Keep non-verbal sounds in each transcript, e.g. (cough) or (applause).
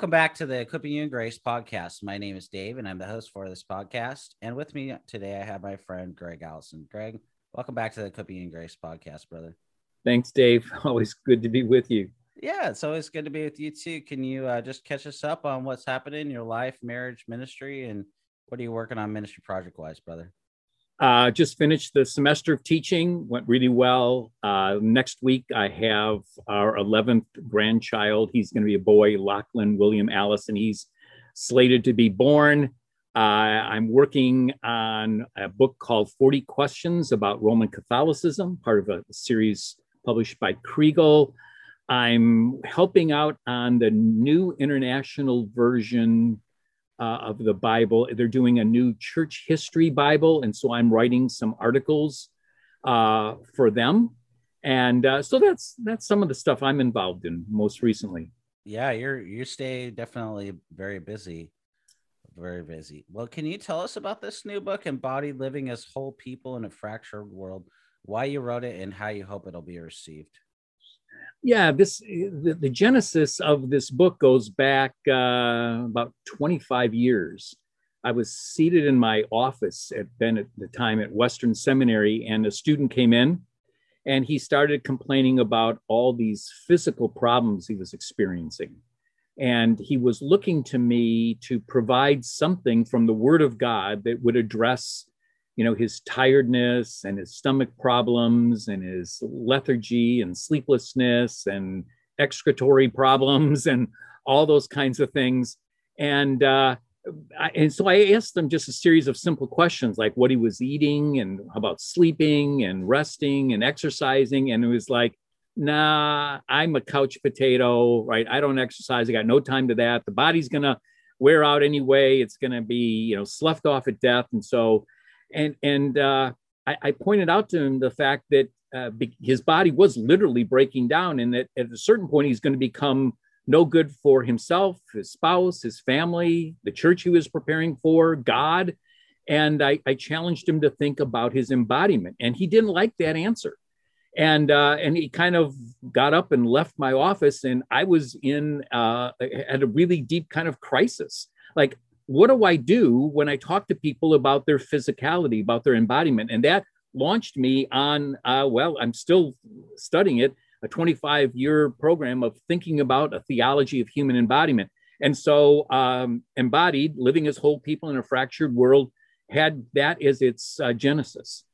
Welcome back to the Equipping You in Grace podcast. My name is Dave, and I'm the host for this podcast. And with me today, I have my friend Greg Allison. Greg, welcome back to the Equipping You in Grace podcast, brother. Thanks, Dave. (laughs) Always good to be with you. Yeah, it's always good to be with you too. Can you uh, just catch us up on what's happening in your life, marriage, ministry, and what are you working on ministry project wise, brother? Uh, just finished the semester of teaching, went really well. Uh, next week, I have our 11th grandchild. He's going to be a boy, Lachlan William Allison. He's slated to be born. Uh, I'm working on a book called 40 Questions about Roman Catholicism, part of a series published by Kregel. I'm helping out on the new international version uh, of the Bible. They're doing a new church history Bible, and so I'm writing some articles uh, for them. And uh, so that's that's some of the stuff I'm involved in most recently. Yeah, you're you stay definitely very busy, very busy. Well, can you tell us about this new book, Embodied Living as Whole People in a Fractured World? Why you wrote it and how you hope it'll be received? Yeah this the, the, genesis of this book goes back uh, about 25 years. I was seated in my office at then at the time at western seminary and a student came in and he started complaining about all these physical problems he was experiencing. And he was looking to me to provide something from the word of god that would address you know his tiredness and his stomach problems and his lethargy and sleeplessness and excretory problems (laughs) and all those kinds of things and uh, I, and so I asked him just a series of simple questions like what he was eating and about sleeping and resting and exercising. And it was like, nah, I'm a couch potato, right? I don't exercise. I got no time to that. The body's going to wear out anyway. It's going to be, you know, sloughed off at death. And so and and uh, I, I, pointed out to him the fact that uh, his body was literally breaking down, and that at a certain point he's going to become no good for himself, his spouse, his family, the church he was preparing for, God. And I, I challenged him to think about his embodiment, and he didn't like that answer. And uh, and he kind of got up and left my office, and I was in uh, at a really deep kind of crisis. Like what do I do when I talk to people about their physicality, about their embodiment? And that launched me on, uh, well, I'm still studying it, a 25 year program of thinking about a theology of human embodiment. And so, um, embodied, living as whole people in a fractured world, had that as its uh, genesis.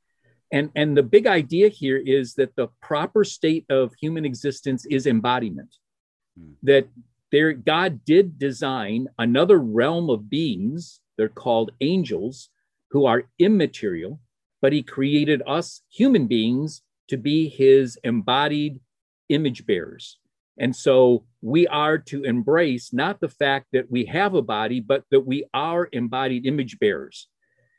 And, and the big idea here is that the proper state of human existence is embodiment. Hmm. That there God did design another realm of beings. They're called angels who are immaterial, but he created us human beings to be his embodied image bearers. And so we are to embrace not the fact that we have a body, but that we are embodied image bearers.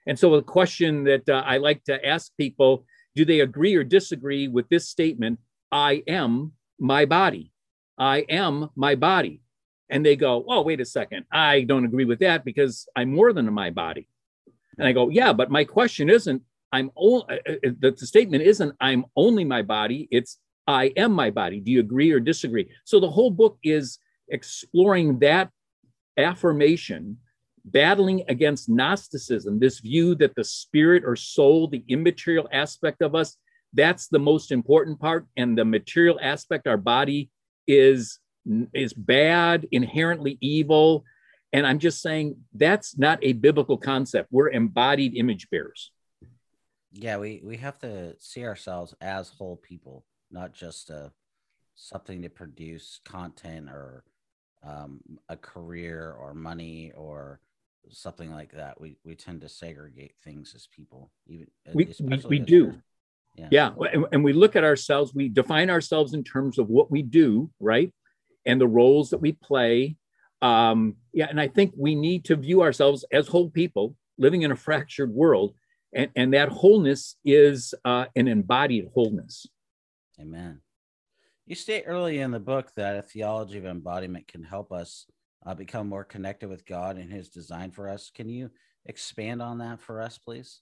And so, a question that uh, I like to ask people do they agree or disagree with this statement? I am my body. I am my body. And they go, oh, wait a second. I don't agree with that because I'm more than my body. And I go, yeah, but my question isn't, I'm only, uh, uh, the, the statement isn't, I'm only my body. It's, I am my body. Do you agree or disagree? So the whole book is exploring that affirmation, battling against Gnosticism, this view that the spirit or soul, the immaterial aspect of us, that's the most important part. And the material aspect, our body, is is bad, inherently evil. And I'm just saying that's not a biblical concept. We're embodied image bearers. Yeah, we, we have to see ourselves as whole people, not just uh, something to produce content or um, a career or money or something like that. We we tend to segregate things as people. Even we we, we do. Yeah. yeah. And, and we look at ourselves, we define ourselves in terms of what we do, right? And the roles that we play. Um, yeah. And I think we need to view ourselves as whole people living in a fractured world. And, and that wholeness is uh, an embodied wholeness. Amen. You state early in the book that a theology of embodiment can help us uh, become more connected with God and His design for us. Can you expand on that for us, please?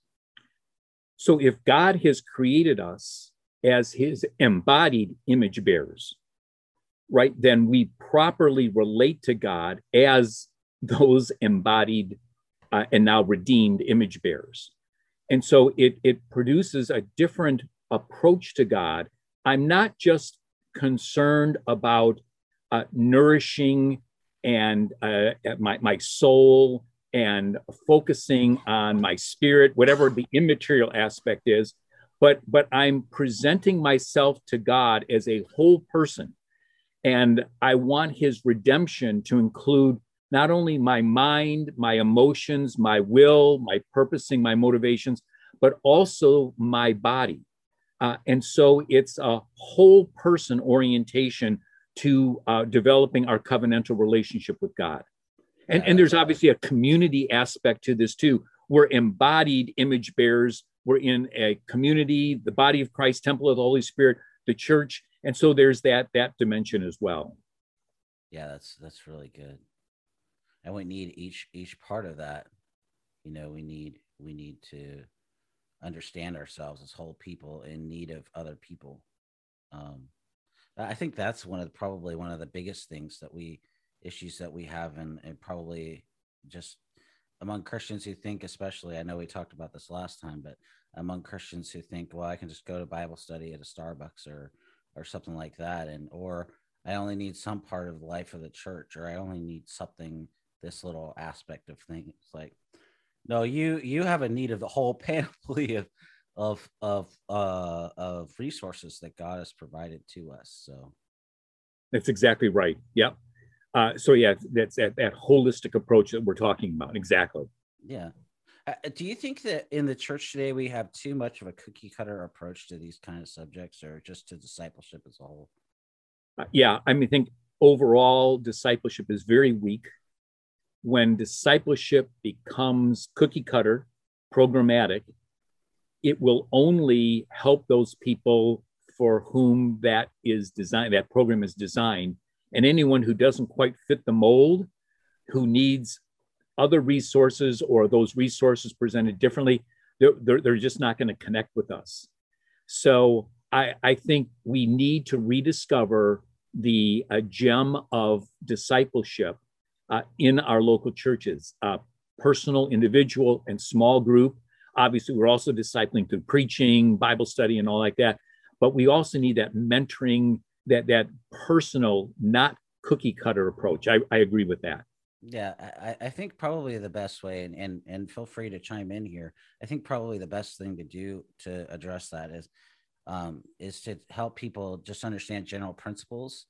So, if God has created us as His embodied image bearers, right, then we properly relate to God as those embodied uh, and now redeemed image bearers. And so it, it produces a different approach to God. I'm not just concerned about uh, nourishing and uh, my, my soul and focusing on my spirit, whatever the immaterial aspect is, but but I'm presenting myself to God as a whole person. And I want his redemption to include not only my mind, my emotions, my will, my purposing, my motivations, but also my body. Uh, and so it's a whole person orientation to uh, developing our covenantal relationship with God. And, and there's obviously a community aspect to this too. We're embodied image bearers. We're in a community, the body of Christ, temple of the Holy Spirit, the church. And so there's that that dimension as well. Yeah, that's that's really good. And we need each each part of that. You know, we need we need to understand ourselves as whole people in need of other people. Um, I think that's one of the, probably one of the biggest things that we issues that we have, and, and probably just among Christians who think, especially, I know we talked about this last time, but among Christians who think, well, I can just go to Bible study at a Starbucks or or something like that, and or I only need some part of the life of the church, or I only need something this little aspect of things. Like, no, you you have a need of the whole (laughs) panoply of of of uh of resources that God has provided to us. So that's exactly right. Yep. Uh, so yeah, that's that, that holistic approach that we're talking about. Exactly. Yeah. Uh, do you think that in the church today we have too much of a cookie cutter approach to these kind of subjects, or just to discipleship as a whole? Uh, yeah, I mean, I think overall discipleship is very weak. When discipleship becomes cookie cutter, programmatic, it will only help those people for whom that is designed, that program is designed. And anyone who doesn't quite fit the mold, who needs other resources or those resources presented differently, they're, they're, they're just not going to connect with us. So I, I think we need to rediscover the uh, gem of discipleship uh, in our local churches, uh, personal, individual, and small group Obviously, we're also discipling through preaching, Bible study, and all like that. But we also need that mentoring, that that personal, not cookie cutter approach. I, I agree with that. Yeah, I, I think probably the best way, and, and and feel free to chime in here. I think probably the best thing to do to address that is um, is to help people just understand general principles,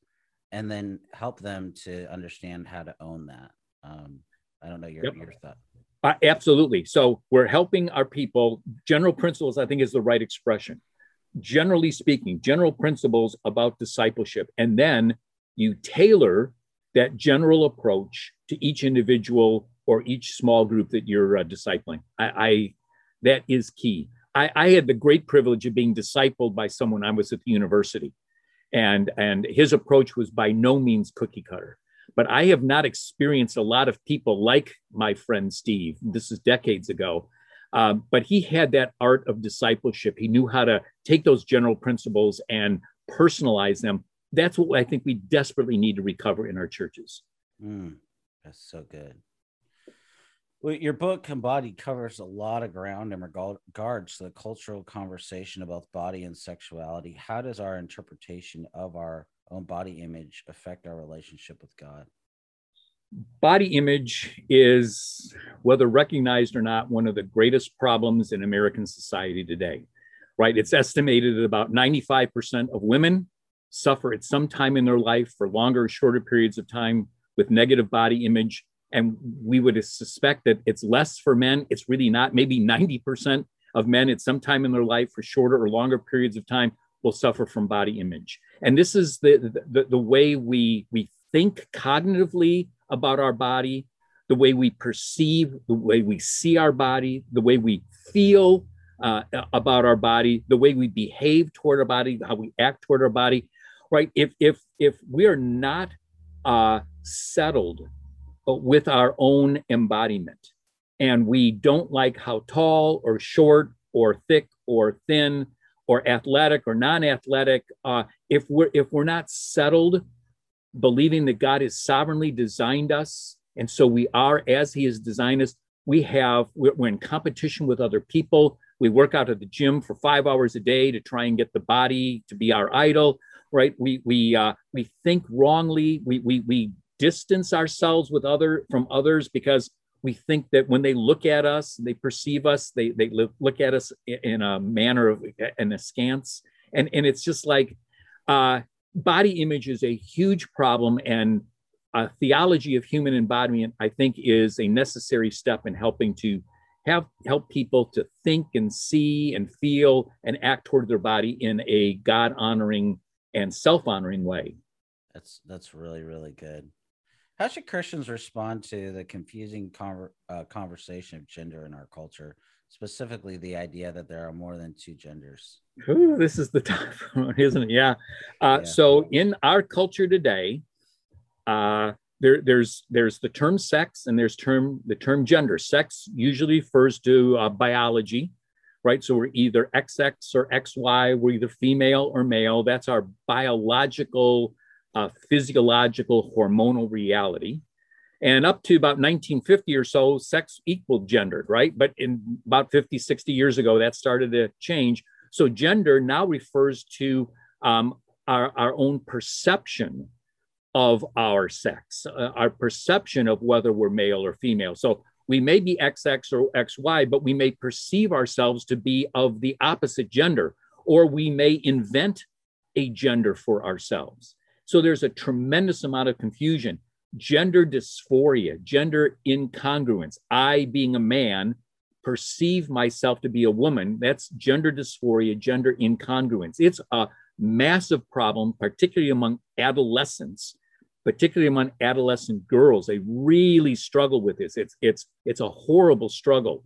and then help them to understand how to own that. Um, I don't know your yep. your thought. Uh, absolutely. So we're helping our people. General principles, I think, is the right expression. Generally speaking, general principles about discipleship. And then you tailor that general approach to each individual or each small group that you're uh, discipling. I, I, that is key. I, I had the great privilege of being discipled by someone I was at the university, and and his approach was by no means cookie cutter. But I have not experienced a lot of people like my friend Steve. This is decades ago. Um, but he had that art of discipleship. He knew how to take those general principles and personalize them. That's what I think we desperately need to recover in our churches. Mm, that's so good. Well, your book embodied covers a lot of ground in regards to the cultural conversation about body and sexuality. How does our interpretation of our own body image affect our relationship with God? Body image is, whether recognized or not, one of the greatest problems in American society today, right? It's estimated that about 95% of women suffer at some time in their life for longer or shorter periods of time with negative body image. And we would suspect that it's less for men. It's really not, maybe 90%. of men at some time in their life for shorter or longer periods of time will suffer from body image. And this is the, the, the way we, we think cognitively about our body, the way we perceive, the way we see our body, the way we feel uh, about our body, the way we behave toward our body, how we act toward our body, right? If if if we are not uh, settled with our own embodiment, and we don't like how tall or short or thick or thin or athletic or non-athletic, uh, if we're if we're not settled, believing that God has sovereignly designed us, and so we are as He has designed us, we have we're in competition with other people we work out at the gym for five hours a day to try and get the body to be our idol, right? We we uh, we think wrongly. We we we distance ourselves with other from others because we think that when they look at us, they perceive us, they they look at us in a manner of in askance, and and it's just like uh, body image is a huge problem and a theology of human embodiment, I think, is a necessary step in helping to have help people to think and see and feel and act toward their body in a God honoring and self honoring way. That's that's really really good. How should Christians respond to the confusing conver- uh, conversation of gender in our culture, specifically the idea that there are more than two genders? Ooh, this is the (laughs) tough one, isn't it? Yeah. Uh, yeah. So in our culture today, uh, there, there's there's the term sex and there's term the term gender. Sex usually refers to uh, biology, right? So we're either XX or XY. We're either female or male. That's our biological, uh, physiological, hormonal reality. And up to about 1950 or so, sex equaled gendered, right? But in about 50, 60 years ago, that started to change. So gender now refers to um, our, our own perception of our sex, uh, our perception of whether we're male or female. So we may be XX or XY, but we may perceive ourselves to be of the opposite gender, or we may invent a gender for ourselves. So there's a tremendous amount of confusion. Gender dysphoria, gender incongruence. I, being a man, perceive myself to be a woman. That's gender dysphoria, gender incongruence. It's a massive problem, particularly among adolescents particularly among adolescent girls. They really struggle with this. It's it's it's a horrible struggle.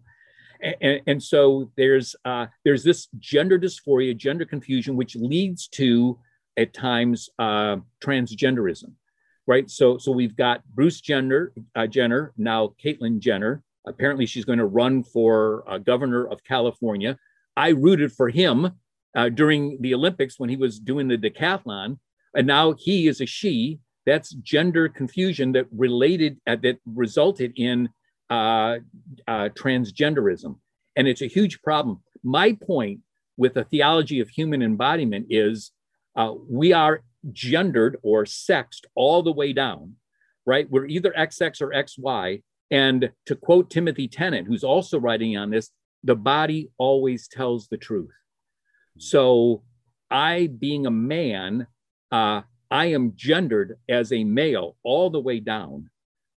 And, and so there's uh, there's this gender dysphoria, gender confusion, which leads to at times uh, transgenderism, right? So so we've got Bruce Jenner, uh, Jenner now Caitlyn Jenner. Apparently, she's going to run for uh, governor of California. I rooted for him uh, during the Olympics when he was doing the decathlon, and now he is a she that's gender confusion that related uh, that resulted in uh, transgenderism, and it's a huge problem. My point with the theology of human embodiment is uh, we are gendered or sexed all the way down, right? We're either XX or XY. And to quote Timothy Tennent, who's also writing on this, the body always tells the truth. So I, being a man, uh, I am gendered as a male all the way down.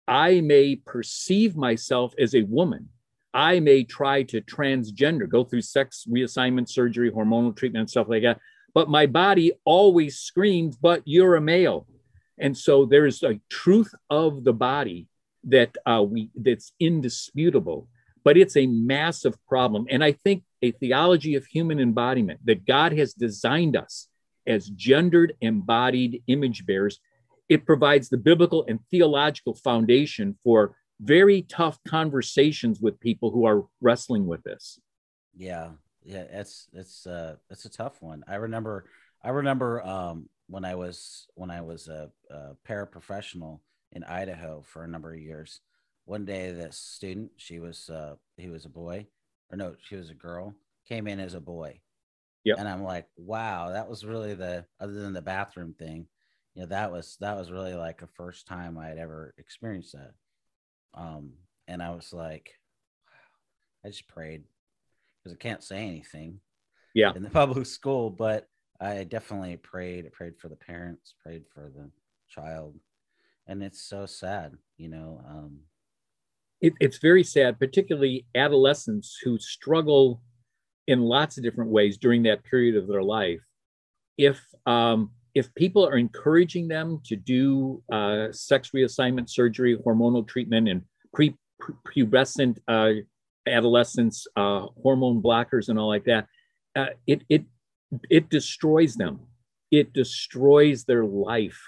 I may perceive myself as a woman. I may try to transgender, go through sex reassignment surgery, hormonal treatment, and stuff like that. But my body always screams, but you're a male. And so there's a truth of the body that uh, we that's indisputable, but it's a massive problem. And I think a theology of human embodiment that God has designed us as gendered embodied image bearers, it provides the biblical and theological foundation for very tough conversations with people who are wrestling with this. Yeah, yeah, it's it's uh it's a tough one. I remember I remember um when I was when I was a, a paraprofessional in Idaho for a number of years. One day, this student, she was uh he was a boy, or no, she was a girl, came in as a boy, yeah. And I'm like, wow, that was really the other than the bathroom thing, you know, that was that was really like a first time I had ever experienced that. Um, and I was like, wow, I just prayed because I can't say anything. Yeah. In the (laughs) public school, but I definitely prayed. I prayed for the parents, prayed for the child, and it's so sad, you know. Um, it, it's very sad, particularly adolescents who struggle in lots of different ways during that period of their life. If um, if people are encouraging them to do uh, sex reassignment surgery, hormonal treatment, and pre pubescent uh, adolescents, uh, hormone blockers, and all like that, uh, it it it destroys them. It destroys their life.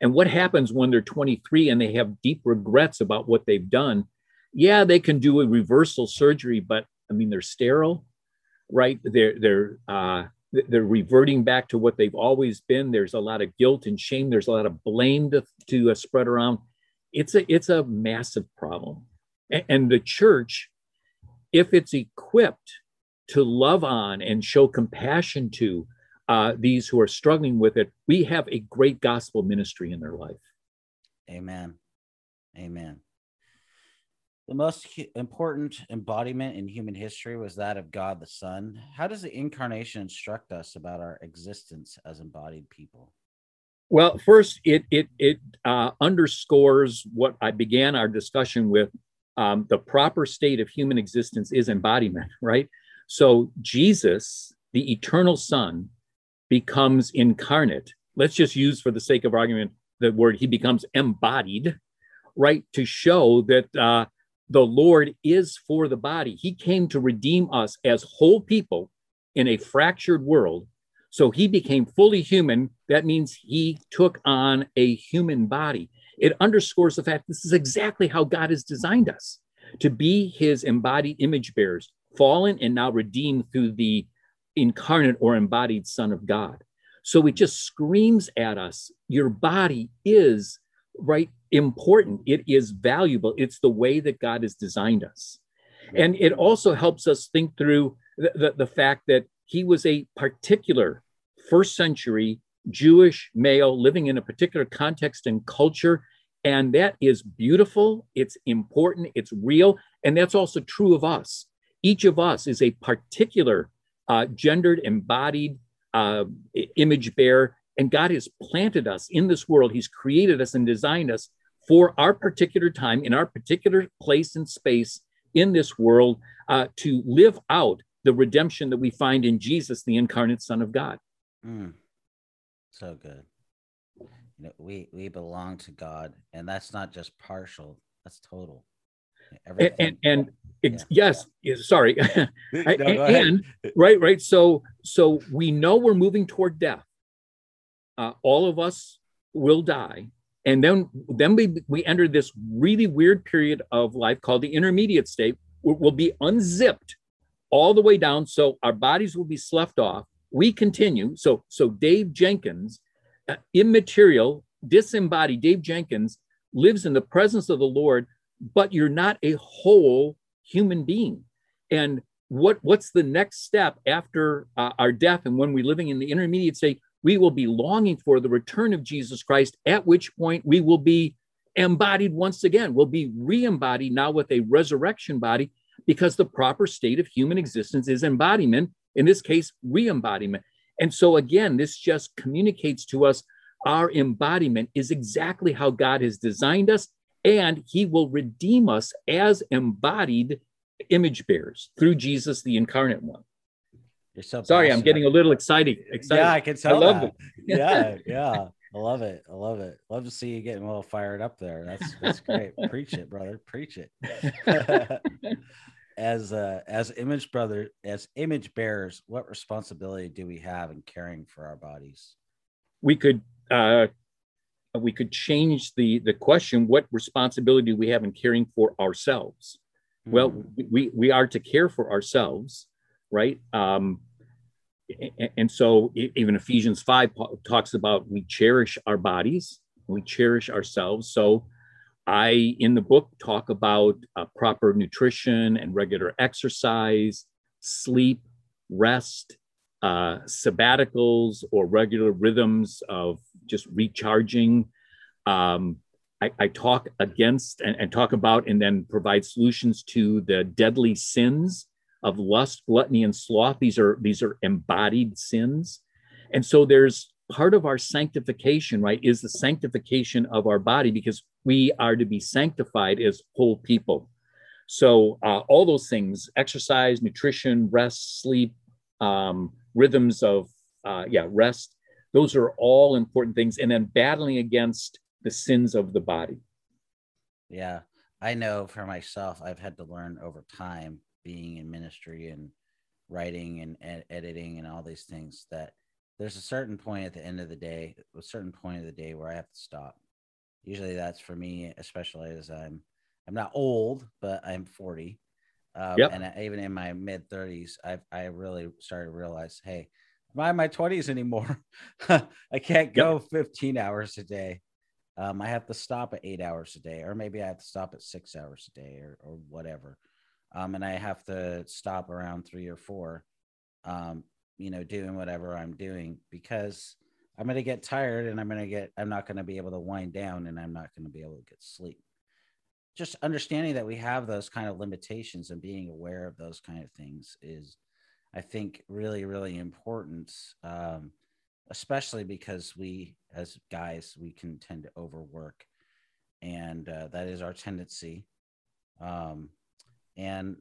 And what happens when they're 23 and they have deep regrets about what they've done? Yeah, they can do a reversal surgery, but I mean they're sterile, right? They're they're uh, they're reverting back to what they've always been. There's a lot of guilt and shame. There's a lot of blame to, to uh, spread around. It's a it's a massive problem, and, and the church, if it's equipped to love on and show compassion to uh, these who are struggling with it, we have a great gospel ministry in their life. Amen. Amen. The most important embodiment in human history was that of God the Son. How does the incarnation instruct us about our existence as embodied people? Well, first, it it it uh, underscores what I began our discussion with. Um, the proper state of human existence is embodiment, right? So Jesus, the eternal Son, becomes incarnate. Let's just use, for the sake of argument, the word he becomes embodied, right? To show that uh, the Lord is for the body. He came to redeem us as whole people in a fractured world. So he became fully human. That means he took on a human body. It underscores the fact this is exactly how God has designed us to be his embodied image bearers, fallen and now redeemed through the incarnate or embodied Son of God. So it just screams at us your body is right important. It is valuable. It's the way that god has designed us. And it also helps us think through the, the, the fact that he was a particular first century jewish male living in a particular context and culture and that is beautiful it's important it's real and that's also true of us each of us is a particular uh, gendered embodied uh, image bearer and God has planted us in this world. He's created us and designed us for our particular time, in our particular place and space in this world, uh, to live out the redemption that we find in Jesus, the incarnate Son of God. Mm. So good. You know, we we belong to God, and that's not just partial; that's total. Everything. And and, and yeah. yes, sorry, (laughs) no, (laughs) and, and right, right. So so we know we're moving toward death uh, all of us will die and then then we we enter this really weird period of life called the intermediate state We'll be unzipped all the way down so our bodies will be sloughed off we continue. So so dave jenkins uh, immaterial disembodied dave jenkins lives in the presence of the lord but you're not a whole human being. And what what's the next step after uh, our death and when we're living in the intermediate state? We will be longing for the return of Jesus Christ, at which point we will be embodied once again. We'll be re embodied now with a resurrection body because the proper state of human existence is embodiment, in this case, re embodiment. And so, again, this just communicates to us our embodiment is exactly how God has designed us, and He will redeem us as embodied image bearers through Jesus, the incarnate one. You're so sorry. I'm getting a little excited. Excited. Yeah, I can tell. I love that. it. (laughs) yeah, yeah. I love it. I love it. Love to see you getting a little fired up there. That's that's great. Preach it, brother. Preach it. (laughs) as uh, as image brother, as image bearers, what responsibility do we have in caring for our bodies? We could uh, we could change the the question: What responsibility do we have in caring for ourselves? Mm. Well, hmm. we we are to care for ourselves right? Um, and so even Ephesians 5 talks about we cherish our bodies, we cherish ourselves. So I, in the book, talk about uh, proper nutrition and regular exercise, sleep, rest, uh, sabbaticals, or regular rhythms of just recharging. Um, I, I, talk against and, and talk about and then provide solutions to the deadly sins of lust, gluttony, and sloth. These are these are embodied sins. And so there's part of our sanctification, right, is the sanctification of our body because we are to be sanctified as whole people. So uh, all those things, exercise, nutrition, rest, sleep, um, rhythms of uh, yeah rest. Those are all important things, and then battling against the sins of the body. Yeah, I know for myself, I've had to learn over time being in ministry and writing and ed- editing and all these things that there's a certain point at the end of the day, a certain point of the day where I have to stop. Usually that's for me, especially as I'm I'm not old, but I'm 40. Um, yep. And even in my mid 30s, I I really started to realize, hey, I'm not in my 20s anymore. (laughs) I can't go yep. 15 hours a day. Um, I have to stop at eight hours a day, or maybe I have to stop at six hours a day, or or whatever. Um, and I have to stop around three or four, um, you know, doing whatever I'm doing because I'm going to get tired and I'm going to get, I'm not going to be able to wind down and I'm not going to be able to get sleep. Just understanding that we have those kind of limitations and being aware of those kind of things is, I think, really, really important. Um, especially because we, as guys, we can tend to overwork, and uh, that is our tendency. Um, and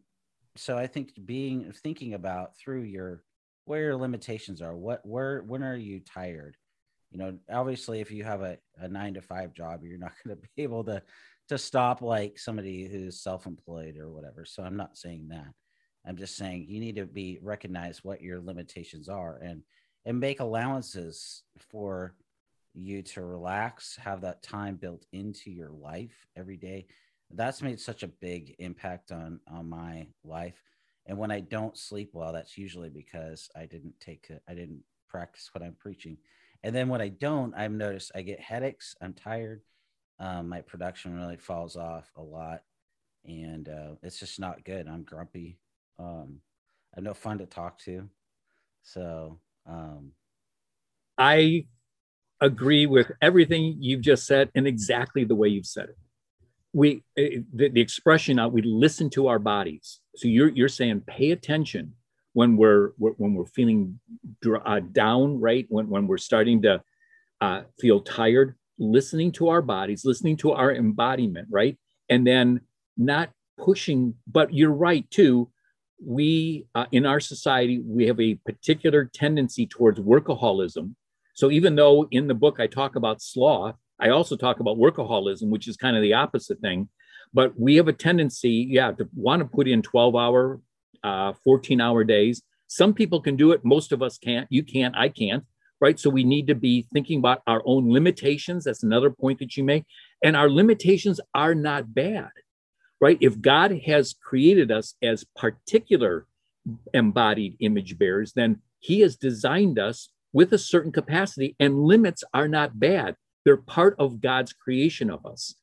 so I think being thinking about through your where your limitations are, what where when are you tired? You know, obviously if you have a, a nine to five job, you're not (laughs) going to be able to to stop like somebody who's self-employed or whatever. So I'm not saying that. I'm just saying you need to be recognize what your limitations are and and make allowances for you to relax, have that time built into your life every day that's made such a big impact on on my life and when i don't sleep well that's usually because i didn't take i didn't practice what i'm preaching. And then when i don't i've noticed i get headaches i'm tired um, my production really falls off a lot and uh, it's just not good. I'm grumpy um, i'm no fun to talk to. So um, i agree with everything you've just said and exactly the way you've said it we eh, the, the expression we listen to our bodies. So you're you're saying pay attention when we're, when we're feeling uh, down right? When, when we're starting to uh, feel tired listening to our bodies listening to our embodiment right? And then not pushing but you're right too. We uh, in our society we have a particular tendency towards workaholism. So even though in the book i talk about sloth I also talk about workaholism, which is kind of the opposite thing. But we have a tendency, yeah, to want to put in 12 hour, uh, 14 hour days. Some people can do it. Most of us can't. You can't. I can't. Right. So we need to be thinking about our own limitations. That's another point that you make. And our limitations are not bad. Right. If God has created us as particular embodied image bearers, then he has designed us with a certain capacity, and limits are not bad. They're part of God's creation of us.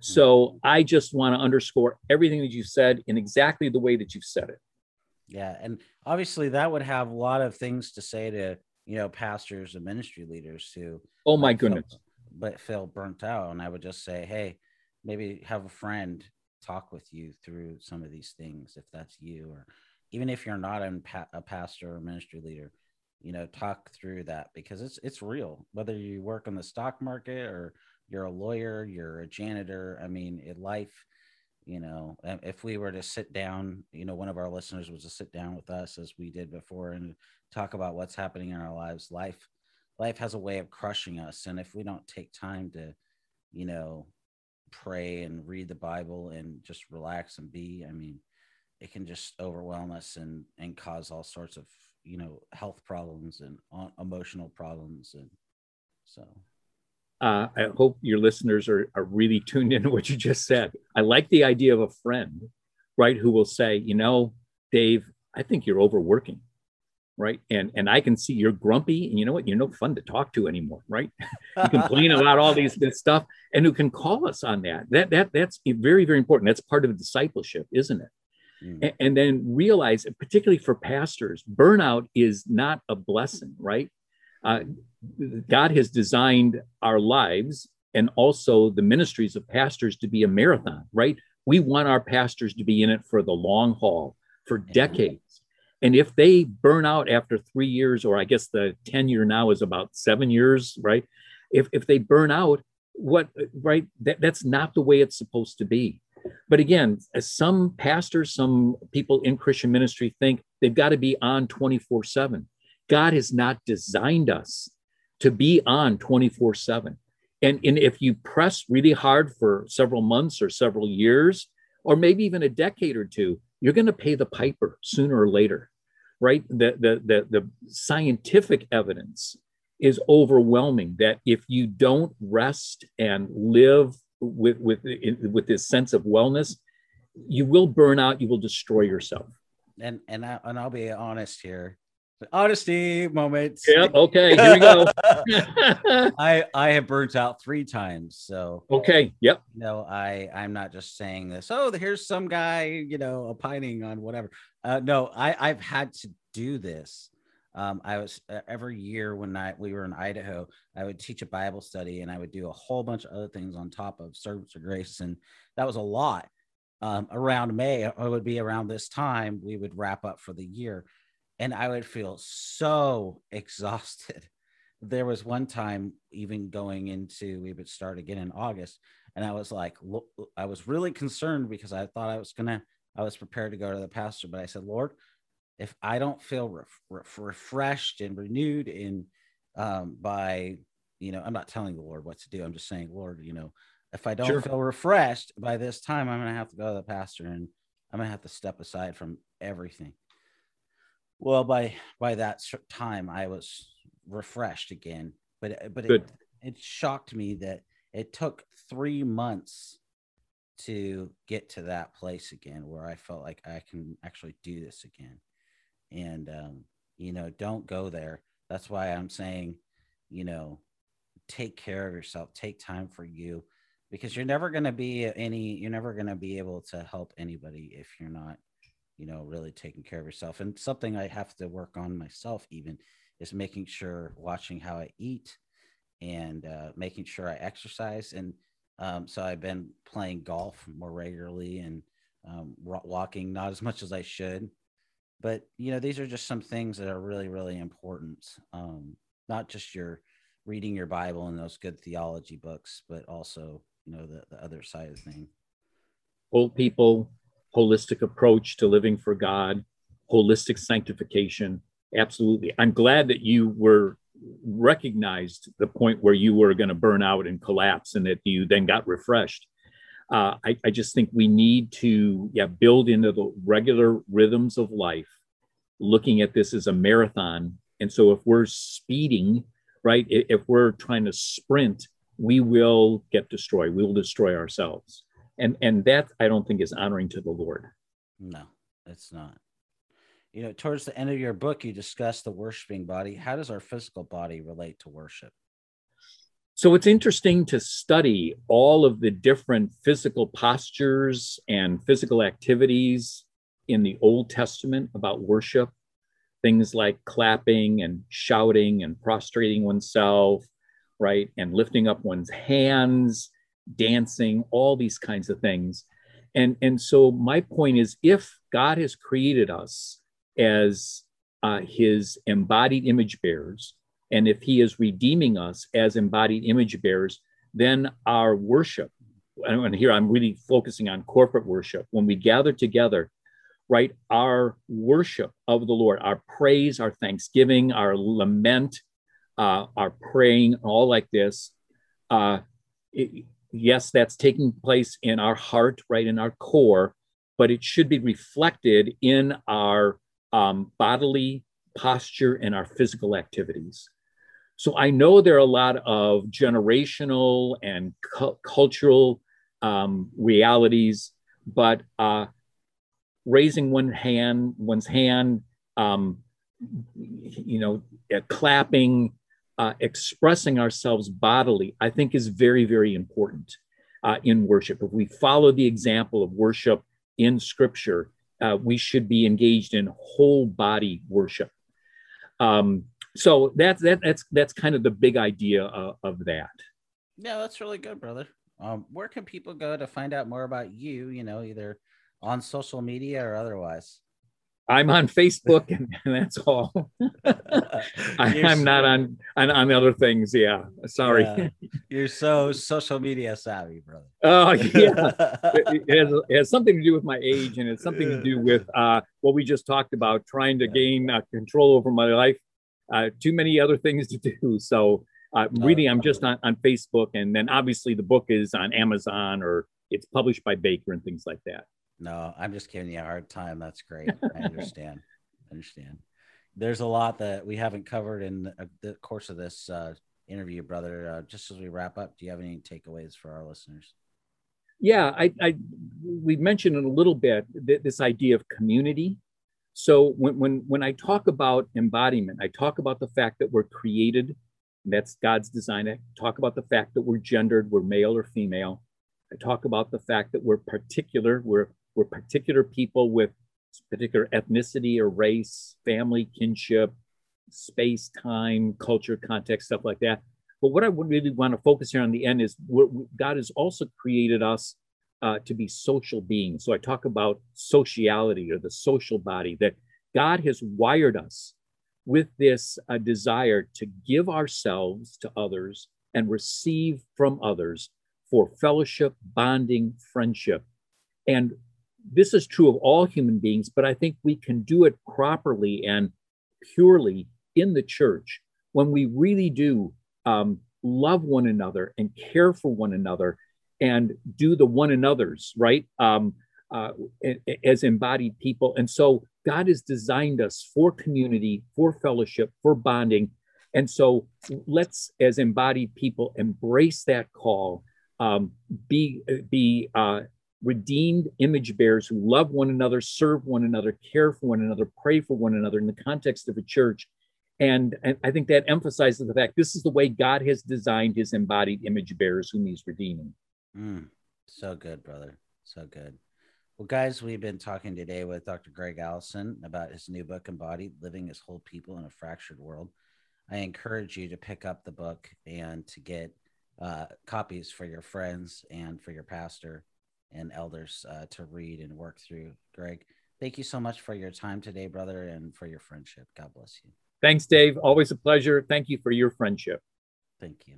So mm-hmm. I just want to underscore everything that you said in exactly the way that you've said it. Yeah. And obviously, that would have a lot of things to say to, you know, pastors and ministry leaders who, oh my goodness, feel, but feel burnt out. And I would just say, hey, maybe have a friend talk with you through some of these things if that's you, or even if you're not a pastor or ministry leader, you know talk through that because it's it's real whether you work on the stock market or you're a lawyer you're a janitor i mean in life you know if we were to sit down you know one of our listeners was to sit down with us as we did before and talk about what's happening in our lives life life has a way of crushing us. And if we don't take time to you know pray and read the bible and just relax and be i mean it can just overwhelm us and and cause all sorts of you know health problems and emotional problems and so. Uh, i hope your listeners are, are really tuned in to what you just said. I like the idea of a friend right who will say you know dave i think you're overworking right? And and i can see you're grumpy and you know what you're no fun to talk to anymore right? (laughs) You complain about all these this stuff and who can call us on that. That that that's very very important. That's part of discipleship isn't it mm. and then realize, particularly for pastors, burnout is not a blessing, right? Uh, God has designed our lives and also the ministries of pastors to be a marathon, right? We want our pastors to be in it for the long haul, for decades. And if they burn out after three years, or I guess the tenure now is about seven years, right? If, if they burn out, what, right? That, that's not the way it's supposed to be. But again, some pastors, some people in Christian ministry think They've got to be on 24 7. God has not designed us to be on 24 7. And, and if you press really hard for several months or several years, or maybe even a decade or two, you're going to pay the piper sooner or later, right? The, the, the, the scientific evidence is overwhelming that if you don't rest and live with, with, with this sense of wellness, you will burn out, you will destroy yourself. And, and, I, and I'll be honest here honesty moment. Yep. Okay. Here we go. (laughs) I I have burnt out three times. So okay. Yep. You know, I I'm not just saying this. Oh, here's some guy, you know, opining on whatever. Uh, no, I I've had to do this. Um, I was uh, every year when I we were in Idaho, I would teach a Bible study and I would do a whole bunch of other things on top of Servants of Grace, and that was a lot. Um, around May, it would be around this time we would wrap up for the year and I would feel so (laughs) exhausted. There was one time, even going into, we would start again in August, and I was like, I was really concerned because I thought I was gonna, I was prepared to go to the pastor, but I said, Lord, if I don't feel ref- ref- refreshed and renewed in um, by, you know, I'm not telling the Lord what to do. I'm just saying, Lord, you know, if I don't sure. feel refreshed by this time, I'm gonna have to go to the pastor and I'm gonna have to step aside from everything well by by that time i was refreshed again but but it, it shocked me that it took three months to get to that place again where i felt like i can actually do this again and um, you know don't go there that's why i'm saying you know take care of yourself take time for you because you're never going to be any you're never going to be able to help anybody if you're not you know, really taking care of yourself. And something I have to work on myself, even, is making sure, watching how I eat and uh, making sure I exercise. And um, so I've been playing golf more regularly and um, walking, not as much as I should. But, you know, these are just some things that are really, really important. Um, not just your reading your Bible and those good theology books, but also, you know, the, the other side of the thing. Old people holistic approach to living for God, holistic sanctification. Absolutely. I'm glad that you were recognized the point where you were going to burn out and collapse and that you then got refreshed. Uh, I, I, just think we need to yeah, build into the regular rhythms of life, looking at this as a marathon. And so if we're speeding, right, if we're trying to sprint, we will get destroyed. We will destroy ourselves. And and that i don't think is honoring to the lord. No it's not. You know towards the end of your book you discuss the worshiping body. How does our physical body relate to worship so it's interesting to study all of the different physical postures and physical activities in the old testament about worship things like clapping and shouting and prostrating oneself right and lifting up one's hands dancing, all these kinds of things. And, and so my point is if God has created us as uh, his embodied image bearers, and if he is redeeming us as embodied image bearers, then our worship, and here I'm really focusing on corporate worship, when we gather together, right, our worship of the Lord, our praise, our thanksgiving, our lament, uh, our praying, all like this, uh, it, yes, that's taking place in our heart, right in our core, but it should be reflected in our um, bodily posture and our physical activities. So I know there are a lot of generational and cu- cultural um, realities, but uh, raising one hand, one's hand, um, you know, uh, clapping, uh, expressing ourselves bodily, I think is very, very important uh, in worship. If we follow the example of worship in Scripture, uh, we should be engaged in whole body worship. Um, so that's that, that's that's kind of the big idea of, of that. Yeah, that's really good, brother. Um, where can people go to find out more about you? You know, either on social media or otherwise. I'm on Facebook, (laughs) and, and that's all. (laughs) I, am not on, on on other things. Yeah, sorry. Yeah. You're so social media savvy, brother. (laughs) Oh yeah, it, it, has, it, has, something to do with my age, and it's something to do with uh, what we just talked about, trying to gain uh, control over my life. Uh, too many other things to do. So uh, really, I'm just on, on Facebook, and then obviously the book is on Amazon or it's published by Baker and things like that. No, I'm just giving you a hard time. That's great. I understand. I understand. There's a lot that we haven't covered in the course of this uh, interview, brother. Uh, just as we wrap up, do you have any takeaways for our listeners? Yeah, I, I we mentioned it a little bit this idea of community. So when when when I talk about embodiment, I talk about the fact that we're created. That's God's design. I talk about the fact that we're gendered, we're male or female. I talk about the fact that we're particular, we're we're particular people with particular ethnicity or race, family, kinship, space, time, culture, context, stuff like that. But what I really want to focus here on the end is God has also created us uh, to be social beings. So I talk about sociality or the social body, that God has wired us with this uh, desire to give ourselves to others and receive from others for fellowship, bonding, friendship. And this is true of all human beings, but I think we can do it properly and purely in the church when we really do um, love one another and care for one another and do the one another's right um, uh, as embodied people. And so God has designed us for community, for fellowship, for bonding. And so let's, as embodied people, embrace that call. Um, be be uh, redeemed image bearers who love one another, serve one another, care for one another, pray for one another in the context of a church. And, and I think that emphasizes the fact this is the way God has designed his embodied image bearers whom he's redeeming. Mm, so good, brother. So good. Well, guys, we've been talking today with Dr. Gregg Allison about his new book, Embodied Living as Whole People in a Fractured World. I encourage you to pick up the book and to get uh, copies for your friends and for your pastor and elders uh, to read and work through. Gregg, thank you so much for your time today, brother, and for your friendship. God bless you. Thanks, Dave. Always a pleasure. Thank you for your friendship. Thank you.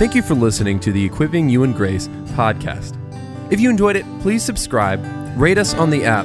Thank you for listening to the Equipping You in Grace podcast. If you enjoyed it, please subscribe, rate us on the app,